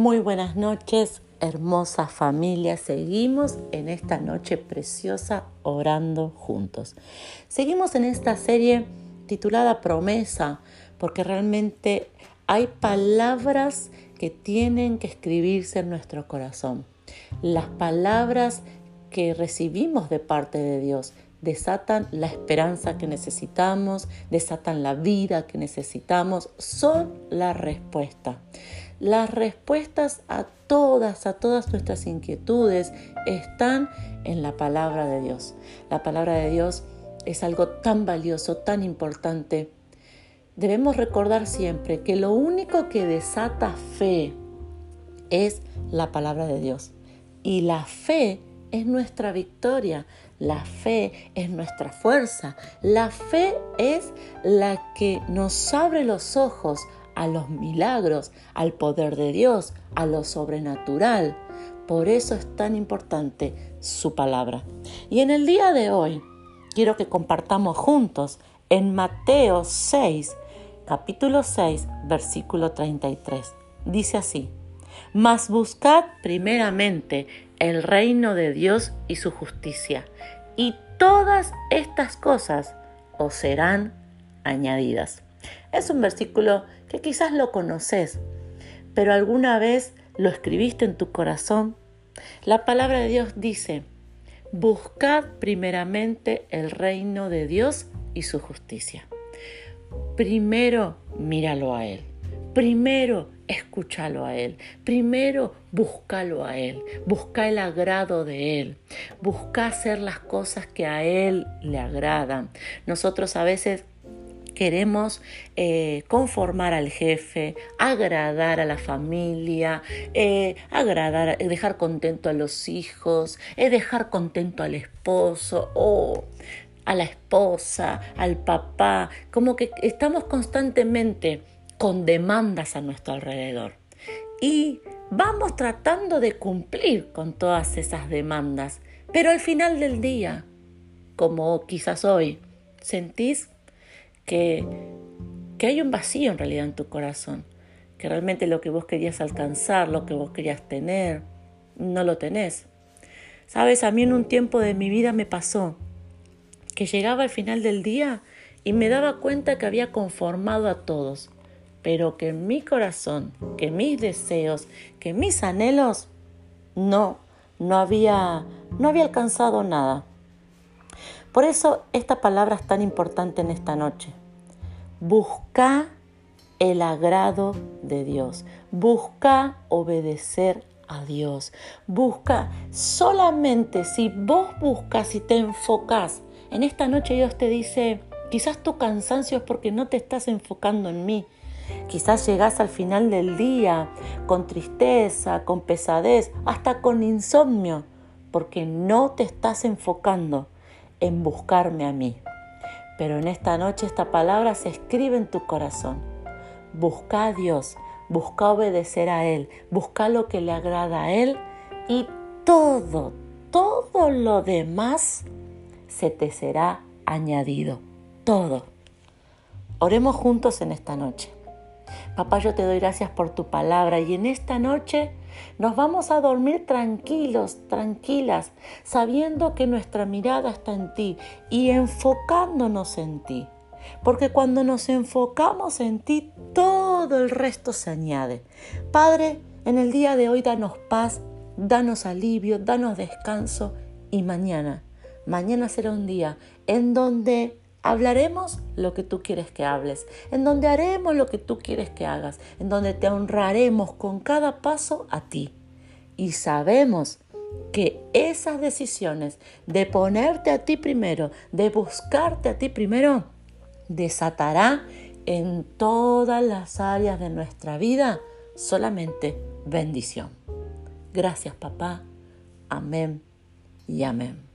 Muy buenas noches, hermosa familia. Seguimos en esta noche preciosa orando juntos. Seguimos en esta serie titulada Promesa, porque realmente hay palabras que tienen que escribirse en nuestro corazón. Las palabras que recibimos de parte de Dios desatan la esperanza que necesitamos, desatan la vida que necesitamos, son la respuesta. Las respuestas a todas, a todas nuestras inquietudes están en la palabra de Dios. La palabra de Dios es algo tan valioso, tan importante. Debemos recordar siempre que lo único que desata fe es la palabra de Dios. Y la fe es nuestra victoria, la fe es nuestra fuerza, la fe es la que nos abre los ojos a los milagros, al poder de Dios, a lo sobrenatural. Por eso es tan importante su palabra. Y en el día de hoy quiero que compartamos juntos en Mateo 6, capítulo 6, versículo 33. Dice así, mas buscad primeramente el reino de Dios y su justicia, y todas estas cosas os serán añadidas. Es un versículo que quizás lo conoces, pero alguna vez lo escribiste en tu corazón. La palabra de Dios dice, buscad primeramente el reino de Dios y su justicia. Primero míralo a Él. Primero escúchalo a Él. Primero búscalo a Él. Busca el agrado de Él. Busca hacer las cosas que a Él le agradan. Nosotros a veces queremos eh, conformar al jefe, agradar a la familia, eh, agradar, dejar contento a los hijos, eh, dejar contento al esposo o a la esposa, al papá, como que estamos constantemente con demandas a nuestro alrededor. Y vamos tratando de cumplir con todas esas demandas, pero al final del día, como quizás hoy, sentís que, que hay un vacío en realidad en tu corazón, que realmente lo que vos querías alcanzar, lo que vos querías tener, no lo tenés. Sabes, a mí en un tiempo de mi vida me pasó que llegaba al final del día y me daba cuenta que había conformado a todos, pero que mi corazón, que mis deseos, que mis anhelos no no había no había alcanzado nada. Por eso esta palabra es tan importante en esta noche. Busca el agrado de Dios. Busca obedecer a Dios. Busca solamente si vos buscas y te enfocas. En esta noche Dios te dice, quizás tu cansancio es porque no te estás enfocando en mí. Quizás llegas al final del día con tristeza, con pesadez, hasta con insomnio, porque no te estás enfocando en buscarme a mí. Pero en esta noche esta palabra se escribe en tu corazón. Busca a Dios, busca obedecer a Él, busca lo que le agrada a Él y todo, todo lo demás se te será añadido. Todo. Oremos juntos en esta noche. Papá, yo te doy gracias por tu palabra y en esta noche nos vamos a dormir tranquilos, tranquilas, sabiendo que nuestra mirada está en ti y enfocándonos en ti. Porque cuando nos enfocamos en ti, todo el resto se añade. Padre, en el día de hoy danos paz, danos alivio, danos descanso y mañana, mañana será un día en donde Hablaremos lo que tú quieres que hables, en donde haremos lo que tú quieres que hagas, en donde te honraremos con cada paso a ti. Y sabemos que esas decisiones de ponerte a ti primero, de buscarte a ti primero, desatará en todas las áreas de nuestra vida solamente bendición. Gracias papá. Amén y amén.